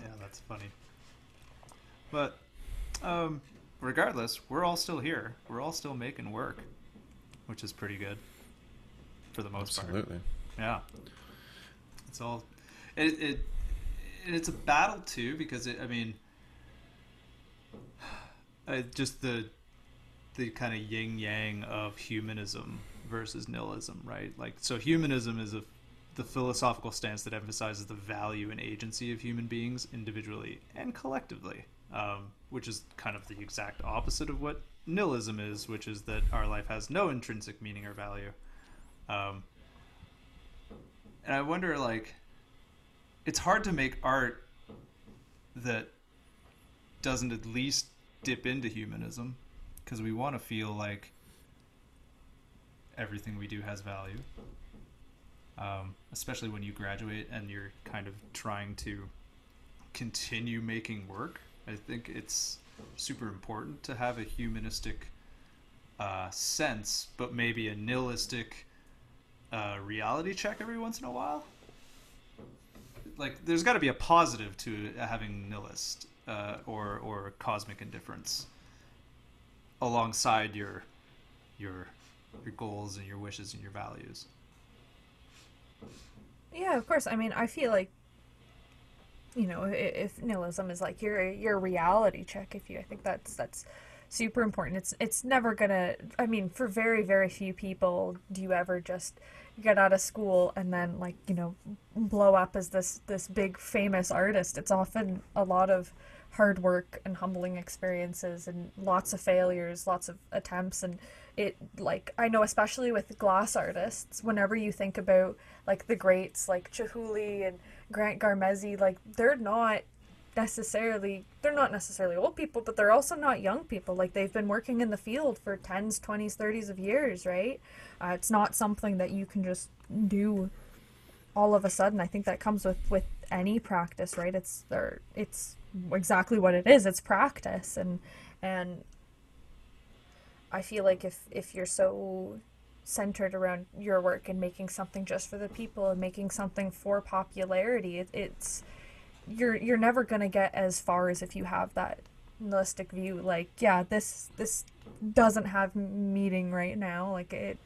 yeah, that's funny. But um, regardless, we're all still here. We're all still making work, which is pretty good for the most part. Absolutely. Yeah, it's all it, it it's a battle too because it, I mean, uh, just the the kind of yin yang of humanism versus nihilism, right? Like, so humanism is a the philosophical stance that emphasizes the value and agency of human beings individually and collectively, um, which is kind of the exact opposite of what nihilism is, which is that our life has no intrinsic meaning or value. Um, and I wonder, like, it's hard to make art that doesn't at least dip into humanism because we want to feel like everything we do has value. Um, especially when you graduate and you're kind of trying to continue making work. I think it's super important to have a humanistic uh, sense, but maybe a nihilistic uh, reality check every once in a while. Like, there's got to be a positive to having nihilist uh, or or cosmic indifference alongside your your your goals and your wishes and your values. Yeah, of course. I mean, I feel like, you know, i- if nihilism is like your your reality check, if you, I think that's that's super important. It's it's never gonna. I mean, for very very few people, do you ever just get out of school and then like you know blow up as this this big famous artist. It's often a lot of hard work and humbling experiences and lots of failures, lots of attempts. And it like I know especially with glass artists, whenever you think about like the greats like Chihuly and Grant Garmezy, like they're not necessarily they're not necessarily old people but they're also not young people. Like they've been working in the field for 10s 20s 30s of years right? Uh, it's not something that you can just do all of a sudden. I think that comes with with any practice right? It's there it's exactly what it is. It's practice. And and i feel like if if you're so centered around your work and making something just for the people and making something for popularity it, it's you're you're never gonna get as far as if you have that nihilistic view like yeah this this doesn't have meaning right now. Like it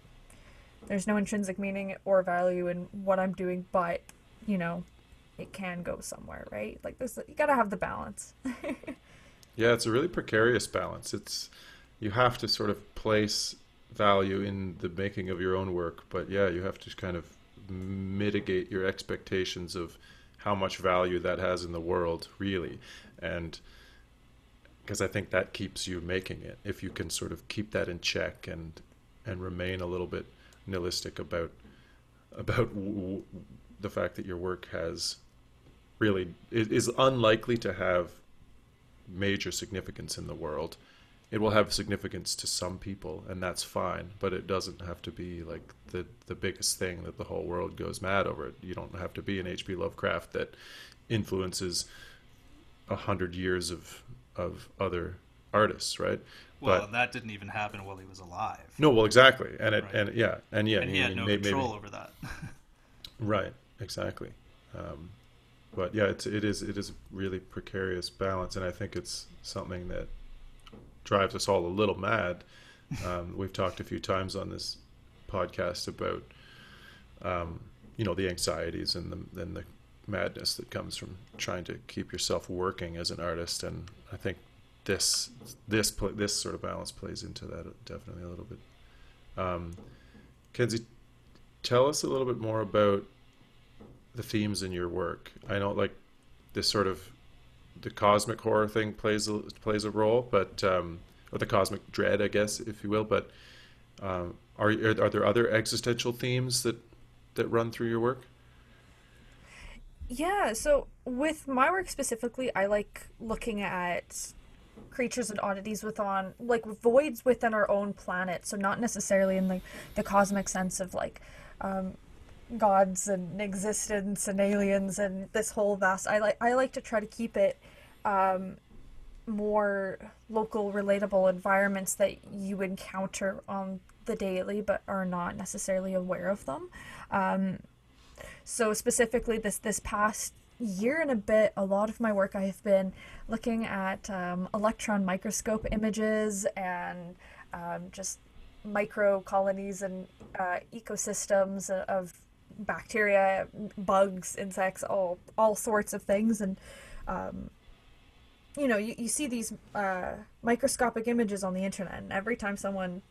there's no intrinsic meaning or value in what i'm doing but you know it can go somewhere right like this you gotta have the balance (laughs) yeah it's a really precarious balance it's you have to sort of place value in the making of your own work but yeah you have to kind of mitigate your expectations of how much value that has in the world, really. And because I think that keeps you making it. If you can sort of keep that in check and and remain a little bit nihilistic about about w- the fact that your work has really is unlikely to have major significance in the world. It will have significance to some people and that's fine but it doesn't have to be like the the biggest thing that the whole world goes mad over. You don't have to be an hp lovecraft that influences a hundred years of of other artists right? Well but, that didn't even happen while he was alive. No well exactly. And it right. and yeah and yeah and he, he had no maybe, control maybe, over that. (laughs) Right exactly. Um, but yeah it's it is it is really precarious balance and i think it's something that drives us all a little mad. Um, we've talked a few times on this podcast about, um, you know, the anxieties and the and the madness that comes from trying to keep yourself working as an artist. And I think this this this sort of balance plays into that definitely a little bit. Um, Kenzie, tell us a little bit more about the themes in your work. I know, like this sort of the cosmic horror thing plays a, plays a role, but um, or the cosmic dread, I guess, if you will. But um, are are there other existential themes that that run through your work? Yeah, so with my work specifically, I like looking at creatures and oddities within like voids within our own planet. So not necessarily in the the cosmic sense of like um, gods and existence and aliens and this whole vast. I like I like to try to keep it um, more local, relatable environments that you encounter on the daily, but are not necessarily aware of them. Um, so specifically, this this past year and a bit, a lot of my work I have been looking at um, electron microscope images and um, just micro colonies and uh, ecosystems of bacteria, bugs, insects, all all sorts of things, and um, you know, you, you see these uh, microscopic images on the internet, and every time someone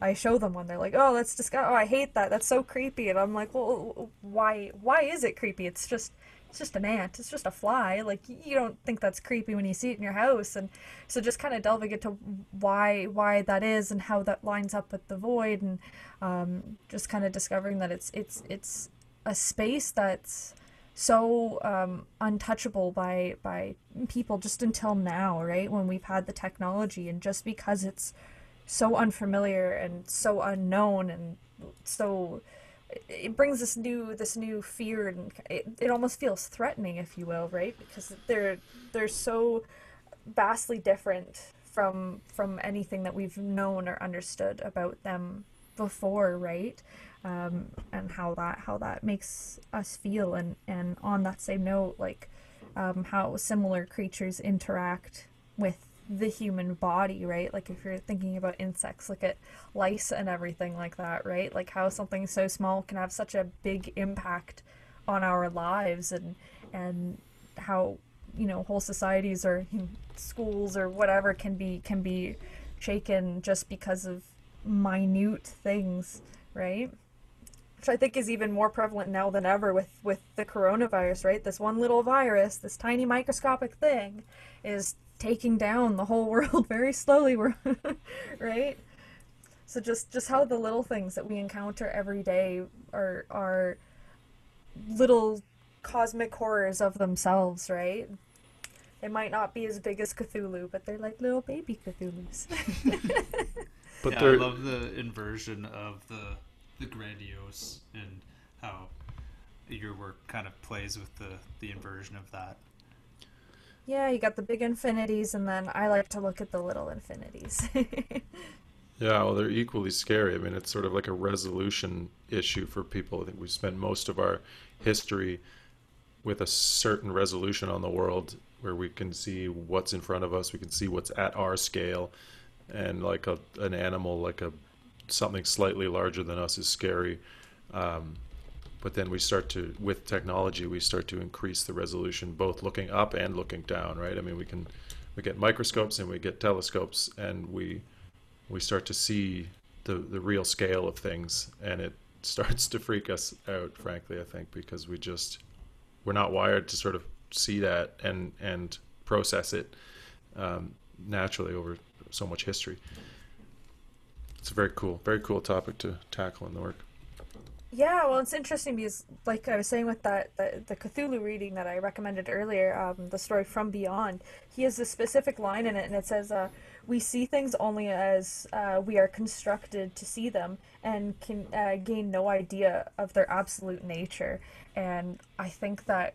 I show them one, they're like, "Oh, that's disgusting! Oh, I hate that. That's so creepy." And I'm like, "Well, why? Why is it creepy? It's just, it's just an ant. It's just a fly. Like you don't think that's creepy when you see it in your house." And so, just kind of delving into why, why that is, and how that lines up with the void, and um, just kind of discovering that it's, it's, it's a space that's so um, untouchable by by people just until now, right? When we've had the technology, and just because it's so unfamiliar and so unknown and so it brings this new this new fear and it, it almost feels threatening if you will right? Because they're they're so vastly different from from anything that we've known or understood about them before right? Um, and how that how that makes us feel. And and on that same note like um, how similar creatures interact with the human body right like if you're thinking about insects look at lice and everything like that right like how something so small can have such a big impact on our lives and and how you know whole societies or you know, schools or whatever can be can be shaken just because of minute things, right? Which I think is even more prevalent now than ever with with the coronavirus, right? This one little virus, this tiny microscopic thing, is taking down the whole (laughs) world very slowly. Right. So just just how the little things that we encounter every day are are little cosmic horrors of themselves, right? They might not be as big as Cthulhu, but they're like little baby Cthulhu's. (laughs) but yeah, I love the inversion of the the grandiose and how your work kind of plays with the the inversion of that. Yeah, you got the big infinities, and then I like to look at the little infinities. (laughs) yeah, well, they're equally scary. I mean, it's sort of like a resolution issue for people. I think we spend most of our history with a certain resolution on the world where we can see what's in front of us, we can see what's at our scale, and like a, an animal, like a something slightly larger than us is scary. Um, but then we start to, with technology, we start to increase the resolution, both looking up and looking down, right? I mean, we can, we get microscopes and we get telescopes, and we, we start to see the the real scale of things, and it (laughs) starts to freak us out, frankly. I think because we just we're not wired to sort of see that and and process it um, naturally over so much history. It's a very cool, very cool topic to tackle in the work. Yeah, well, it's interesting because, like I was saying with that the, the Cthulhu reading that I recommended earlier, um, the story from Beyond, he has a specific line in it, and it says, uh, "We see things only as uh, we are constructed to see them, and can uh, gain no idea of their absolute nature." And I think that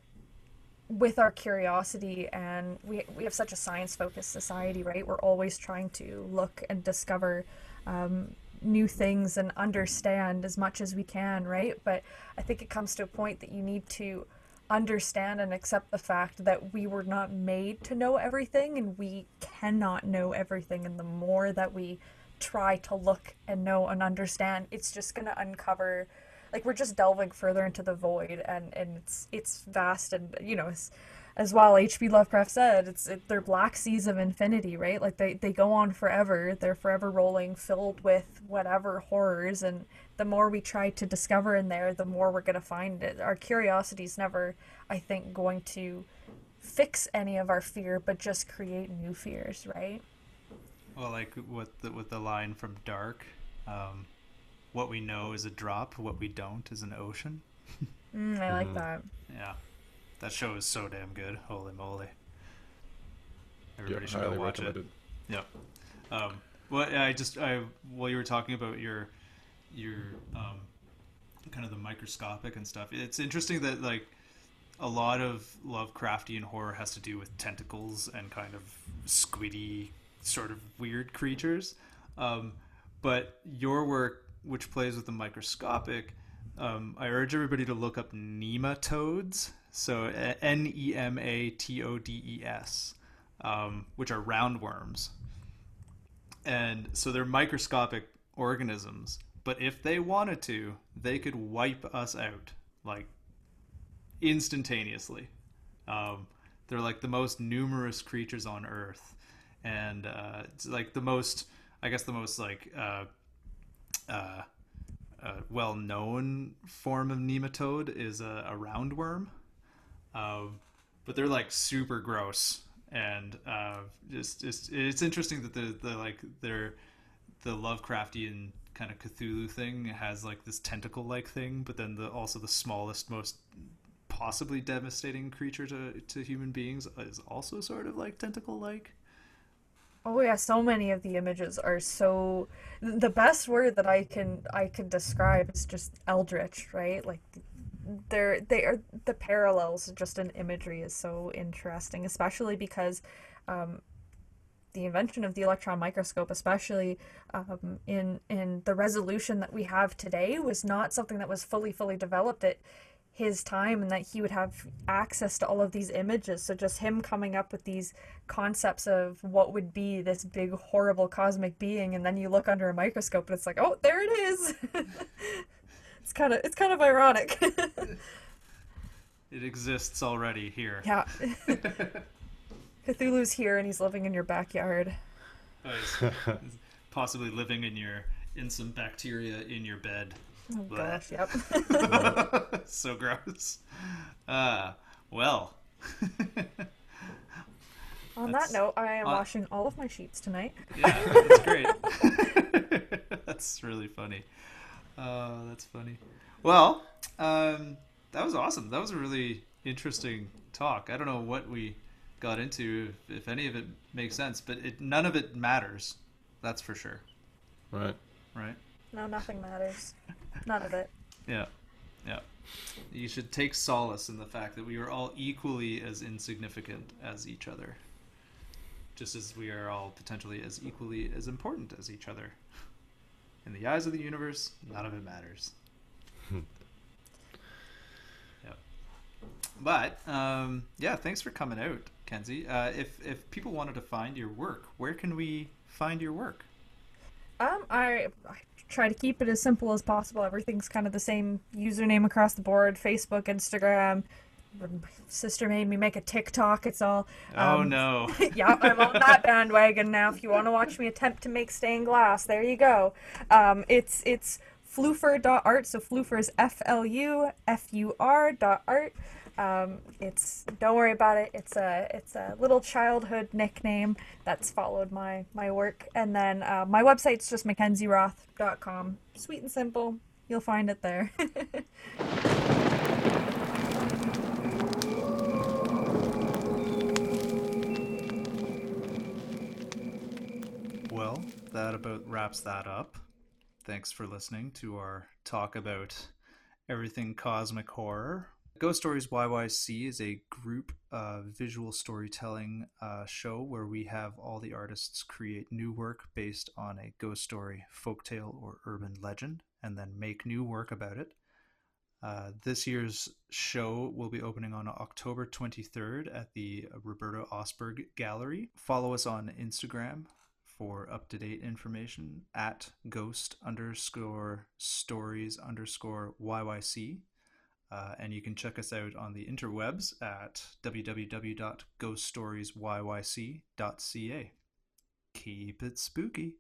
with our curiosity and we, we have such a science focused society right we're always trying to look and discover um, new things and understand as much as we can right? But i think it comes to a point that you need to understand and accept the fact that we were not made to know everything and we cannot know everything. And the more that we try to look and know and understand it's just going to uncover like we're just delving further into the void and and it's it's vast and you know as, as well hp lovecraft said it's it, they're black seas of infinity right like they, they go on forever they're forever rolling filled with whatever horrors and the more we try to discover in there the more we're going to find it our curiosity is never i think going to fix any of our fear but just create new fears right well like with the, with the line from dark um, what we know is a drop, what we don't is an ocean. (laughs) mm, I like mm-hmm. that. Yeah, that show is so damn good. Holy moly! Everybody should go watch it. Yeah. Um, well, I just I while you were talking about your your um, kind of the microscopic and stuff, it's interesting that like a lot of Lovecraftian horror has to do with tentacles and kind of squiddy sort of weird creatures. Um, but your work which plays with the microscopic, um, I urge everybody to look up nematodes. So N E M A T O D E S, um, which are roundworms. And so they're microscopic organisms, but if they wanted to, they could wipe us out like instantaneously. Um, they're like the most numerous creatures on Earth, and uh, it's like the most, I guess, the most like uh, uh, a well-known form of nematode is a, a roundworm, um, but they're like super gross and uh, just, just it's interesting that the, the like they're the Lovecraftian kind of Cthulhu thing has like this tentacle like thing, but then the also the smallest, most possibly devastating creature to, to human beings is also sort of like tentacle like. Oh yeah, so many of the images are so the best word that I can I can describe is just eldritch, right? Like they're they are the parallels just in imagery is so interesting, especially because um, the invention of the electron microscope, especially um, in in the resolution that we have today, was not something that was fully fully developed. at his time and that he would have access to all of these images. So just him coming up with these concepts of what would be this big horrible cosmic being and then you look under a microscope and it's like, "Oh, there it is." (laughs) it's kind of it's kind of ironic. (laughs) It exists already here. Yeah. (laughs) Cthulhu's here and he's living in your backyard. Oh, possibly living in your in some bacteria in your bed. Oh gosh, yep. (laughs) so gross. Uh, well. On That's- that note, I am uh, washing all of my sheets tonight. Yeah, that's great. that's really funny. Uh, that's funny. Well, um, that was awesome. That was a really interesting talk. I don't know what we got into, if, if any of it makes sense, but it, none of it matters. That's for sure. Right. Right? No, nothing matters. None of it. Yeah. Yeah. You should take solace in the fact that we are all equally as insignificant as each other. Just as we are all potentially as equally as important as each other. In the eyes of the universe, none of it matters. (laughs) yep. But um, yeah, thanks for coming out, Kenzie. Uh, if if people wanted to find your work, where can we find your work? Um, I, I try to keep it as simple as possible. Everything's kind of the same username across the board: Facebook, Instagram. My sister made me make a TikTok. It's all. oh um, no. (laughs) yeah, I'm on that bandwagon now. If you want to watch me attempt to make stained glass, there you go. Um, it's it's flufur.art. So flufur is F L U F U R dot art. Um, it's don't worry about it. It's a it's a little childhood nickname that's followed my my work. And then uh, my website's just mackenzieroth.com. Sweet and simple. You'll find it there. (laughs) Well, that about wraps that up. Thanks for listening to our talk about everything cosmic horror. Ghost Stories YYC is a group uh, visual storytelling uh, show where we have all the artists create new work based on a ghost story, folktale, or urban legend, and then make new work about it. Uh, this year's show will be opening on October 23rd at the Roberta Osberg Gallery. Follow us on Instagram for up to date information at ghost underscore stories underscore YYC. Uh, and you can check us out on the interwebs at www.ghoststoriesyyc.ca. Keep it spooky.